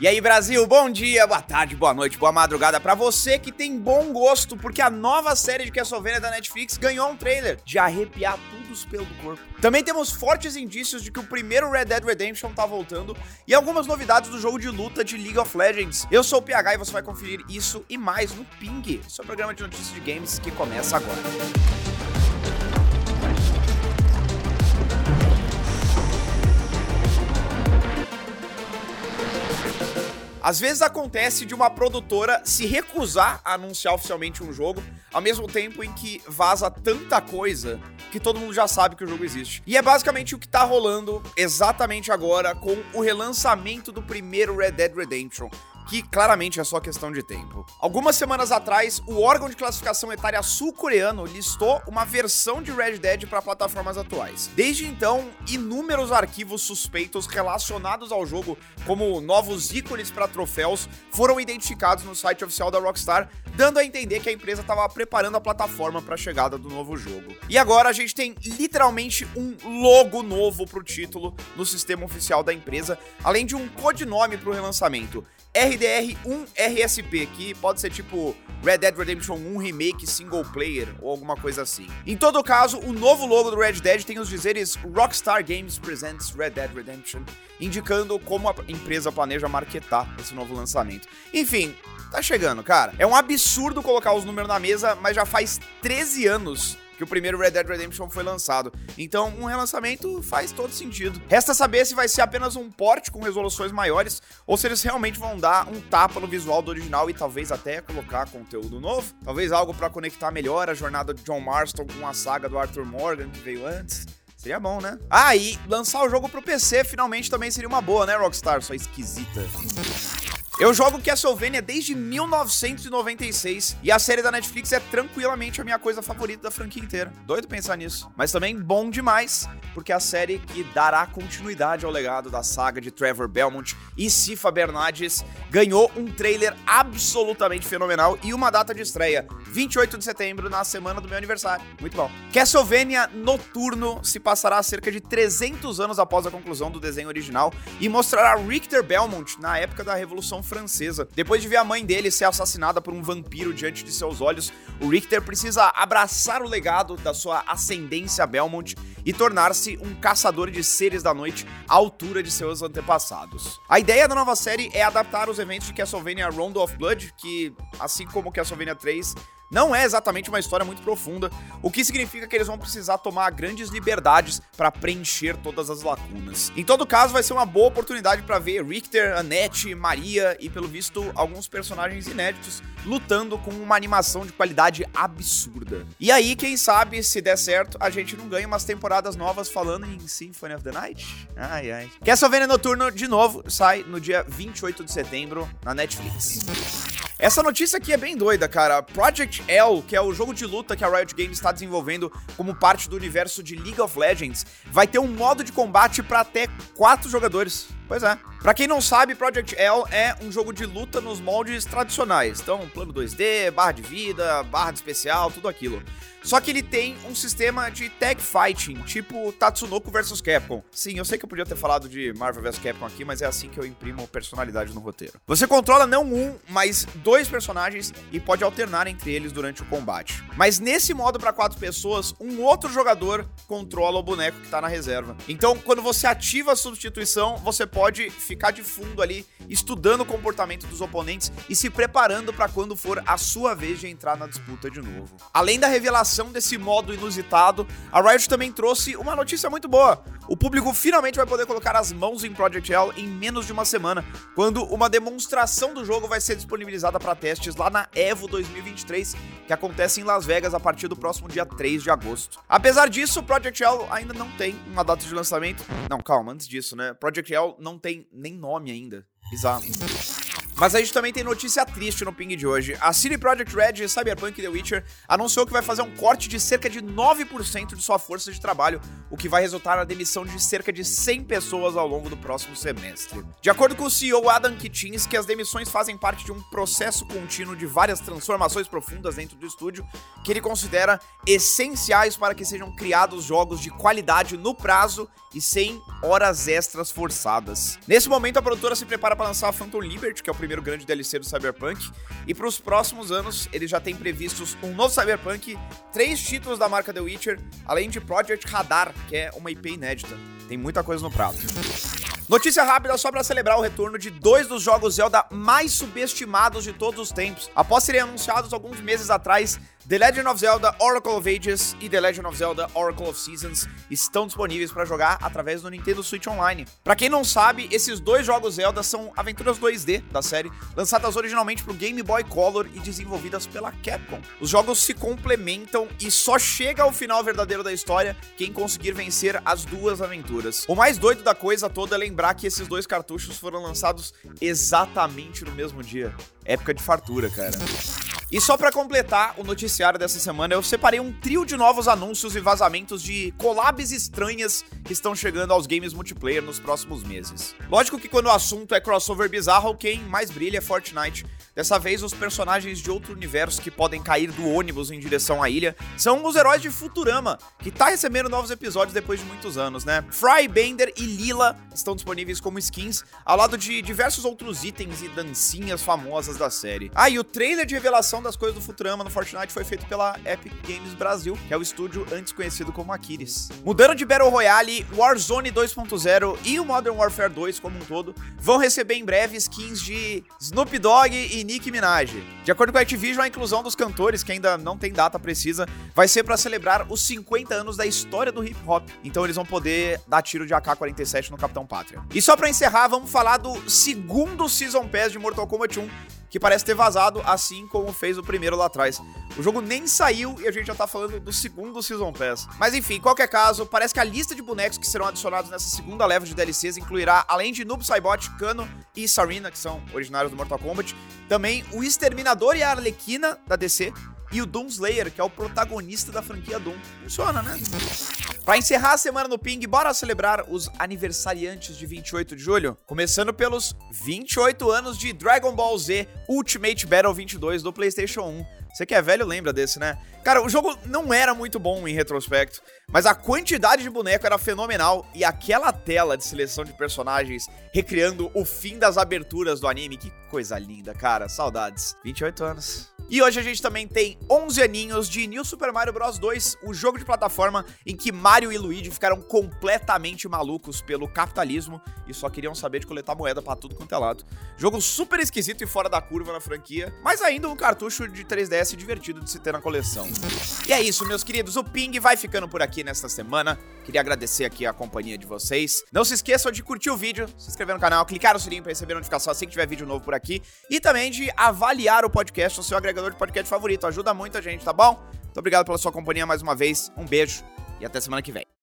E aí, Brasil, bom dia, boa tarde, boa noite, boa madrugada para você que tem bom gosto, porque a nova série de Castlevania da Netflix ganhou um trailer de arrepiar tudo os pelos do corpo. Também temos fortes indícios de que o primeiro Red Dead Redemption tá voltando e algumas novidades do jogo de luta de League of Legends. Eu sou o PH e você vai conferir isso e mais no Ping, seu programa de notícias de games que começa agora. Às vezes acontece de uma produtora se recusar a anunciar oficialmente um jogo, ao mesmo tempo em que vaza tanta coisa que todo mundo já sabe que o jogo existe. E é basicamente o que tá rolando exatamente agora com o relançamento do primeiro Red Dead Redemption que claramente é só questão de tempo. Algumas semanas atrás, o órgão de classificação etária sul-coreano listou uma versão de Red Dead para plataformas atuais. Desde então, inúmeros arquivos suspeitos relacionados ao jogo, como novos ícones para troféus, foram identificados no site oficial da Rockstar, dando a entender que a empresa estava preparando a plataforma para a chegada do novo jogo. E agora a gente tem literalmente um logo novo para o título no sistema oficial da empresa, além de um codinome para o relançamento. RDR1RSP, que pode ser tipo Red Dead Redemption 1 Remake Single Player ou alguma coisa assim. Em todo caso, o novo logo do Red Dead tem os dizeres Rockstar Games Presents Red Dead Redemption, indicando como a empresa planeja marketar esse novo lançamento. Enfim, tá chegando, cara. É um absurdo colocar os números na mesa, mas já faz 13 anos que o primeiro Red Dead Redemption foi lançado. Então, um relançamento faz todo sentido. Resta saber se vai ser apenas um porte com resoluções maiores ou se eles realmente vão dar um tapa no visual do original e talvez até colocar conteúdo novo. Talvez algo para conectar melhor a jornada de John Marston com a saga do Arthur Morgan que veio antes. Seria bom, né? Ah, e lançar o jogo pro PC finalmente também seria uma boa, né, Rockstar? Só esquisita. Eu jogo Castlevania desde 1996 e a série da Netflix é tranquilamente a minha coisa favorita da franquia inteira. Doido pensar nisso. Mas também bom demais, porque é a série que dará continuidade ao legado da saga de Trevor Belmont e Cifa Bernardes ganhou um trailer absolutamente fenomenal e uma data de estreia, 28 de setembro, na semana do meu aniversário. Muito bom. Castlevania Noturno se passará cerca de 300 anos após a conclusão do desenho original e mostrará Richter Belmont na época da Revolução francesa. Depois de ver a mãe dele ser assassinada por um vampiro diante de seus olhos, o Richter precisa abraçar o legado da sua ascendência Belmont e tornar-se um caçador de seres da noite à altura de seus antepassados. A ideia da nova série é adaptar os eventos de Castlevania Rondo of Blood, que, assim como Castlevania 3, não é exatamente uma história muito profunda, o que significa que eles vão precisar tomar grandes liberdades para preencher todas as lacunas. Em todo caso, vai ser uma boa oportunidade para ver Richter, Annette, Maria e, pelo visto, alguns personagens inéditos lutando com uma animação de qualidade absurda. E aí, quem sabe, se der certo, a gente não ganha umas temporadas novas falando em Symphony of the Night? Ai, ai. Castlevania Noturno, de novo, sai no dia 28 de setembro na Netflix. Essa notícia aqui é bem doida, cara. Project L, que é o jogo de luta que a Riot Games está desenvolvendo como parte do universo de League of Legends, vai ter um modo de combate para até quatro jogadores. Pois é. Pra quem não sabe, Project L é um jogo de luta nos moldes tradicionais. Então, plano 2D, barra de vida, barra de especial, tudo aquilo. Só que ele tem um sistema de tag fighting, tipo Tatsunoko vs Capcom. Sim, eu sei que eu podia ter falado de Marvel vs Capcom aqui, mas é assim que eu imprimo personalidade no roteiro. Você controla não um, mas dois personagens e pode alternar entre eles durante o combate. Mas nesse modo para quatro pessoas, um outro jogador controla o boneco que tá na reserva. Então, quando você ativa a substituição, você pode ficar de fundo ali estudando o comportamento dos oponentes e se preparando para quando for a sua vez de entrar na disputa de novo. Além da revelação desse modo inusitado, a Riot também trouxe uma notícia muito boa. O público finalmente vai poder colocar as mãos em Project L em menos de uma semana, quando uma demonstração do jogo vai ser disponibilizada para testes lá na EVO 2023, que acontece em Las Vegas a partir do próximo dia 3 de agosto. Apesar disso, Project L ainda não tem uma data de lançamento. Não, calma, antes disso, né? Project L não tem nem nome ainda. Bizarro. Mas a gente também tem notícia triste no ping de hoje. A CD Projekt Red de Cyberpunk The Witcher anunciou que vai fazer um corte de cerca de 9% de sua força de trabalho, o que vai resultar na demissão de cerca de 100 pessoas ao longo do próximo semestre. De acordo com o CEO Adam Kitchins, que as demissões fazem parte de um processo contínuo de várias transformações profundas dentro do estúdio, que ele considera essenciais para que sejam criados jogos de qualidade no prazo e sem horas extras forçadas. Nesse momento, a produtora se prepara para lançar Phantom Liberty, que é o primeiro grande DLC do Cyberpunk, e para os próximos anos, eles já têm previstos um novo Cyberpunk, três títulos da marca The Witcher, além de Project Radar, que é uma IP inédita. Tem muita coisa no prato. Notícia rápida só para celebrar o retorno de dois dos jogos Zelda mais subestimados de todos os tempos. Após serem anunciados alguns meses atrás, The Legend of Zelda Oracle of Ages e The Legend of Zelda Oracle of Seasons estão disponíveis para jogar através do Nintendo Switch Online. Para quem não sabe, esses dois jogos Zelda são aventuras 2D da série, lançadas originalmente para o Game Boy Color e desenvolvidas pela Capcom. Os jogos se complementam e só chega ao final verdadeiro da história quem conseguir vencer as duas aventuras. O mais doido da coisa toda é lembrar que esses dois cartuchos foram lançados exatamente no mesmo dia. Época de fartura, cara. E só para completar o noticiário dessa semana, eu separei um trio de novos anúncios e vazamentos de collabs estranhas que estão chegando aos games multiplayer nos próximos meses. Lógico que quando o assunto é crossover bizarro, quem mais brilha é Fortnite. Dessa vez, os personagens de outro universo que podem cair do ônibus em direção à ilha são os heróis de Futurama, que tá recebendo novos episódios depois de muitos anos, né? Fry, Bender e Lila estão disponíveis como skins, ao lado de diversos outros itens e dancinhas famosas da série. Ah, e o trailer de revelação das coisas do Futurama no Fortnite foi feito pela Epic Games Brasil, que é o estúdio antes conhecido como Aquiles. Mudando de Battle Royale, Warzone 2.0 e o Modern Warfare 2 como um todo vão receber em breve skins de Snoop Dogg e Nicki Minaj. De acordo com a Activision, a inclusão dos cantores, que ainda não tem data precisa, vai ser para celebrar os 50 anos da história do hip hop. Então eles vão poder dar tiro de AK-47 no Capitão Pátria. E só para encerrar, vamos falar do segundo Season Pass de Mortal Kombat 1, que parece ter vazado, assim como fez o primeiro lá atrás. O jogo nem saiu e a gente já tá falando do segundo Season Pass. Mas enfim, em qualquer caso, parece que a lista de bonecos que serão adicionados nessa segunda leva de DLCs incluirá, além de Noob Saibot, Kano e Sarina, que são originários do Mortal Kombat, também o Exterminador e a Arlequina da DC, e o Doomslayer, que é o protagonista da franquia Doom. Funciona, né? Para encerrar a semana no Ping, bora celebrar os aniversariantes de 28 de julho, começando pelos 28 anos de Dragon Ball Z Ultimate Battle 22 do PlayStation 1. Você que é velho lembra desse, né? Cara, o jogo não era muito bom em retrospecto, mas a quantidade de boneco era fenomenal e aquela tela de seleção de personagens recriando o fim das aberturas do anime, que coisa linda, cara. Saudades. 28 anos. E hoje a gente também tem 11 aninhos de New Super Mario Bros 2, o jogo de plataforma em que Mario e Luigi ficaram completamente malucos pelo capitalismo e só queriam saber de coletar moeda para tudo quanto é lado. Jogo super esquisito e fora da curva na franquia, mas ainda um cartucho de 3DS divertido de se ter na coleção. E é isso, meus queridos, o Ping vai ficando por aqui nesta semana. Queria agradecer aqui a companhia de vocês. Não se esqueçam de curtir o vídeo, se inscrever no canal, clicar no sininho para receber notificação assim que tiver vídeo novo por aqui e também de avaliar o podcast no seu agregador agregador de podcast favorito. Ajuda muito a gente, tá bom? Muito obrigado pela sua companhia mais uma vez. Um beijo e até semana que vem.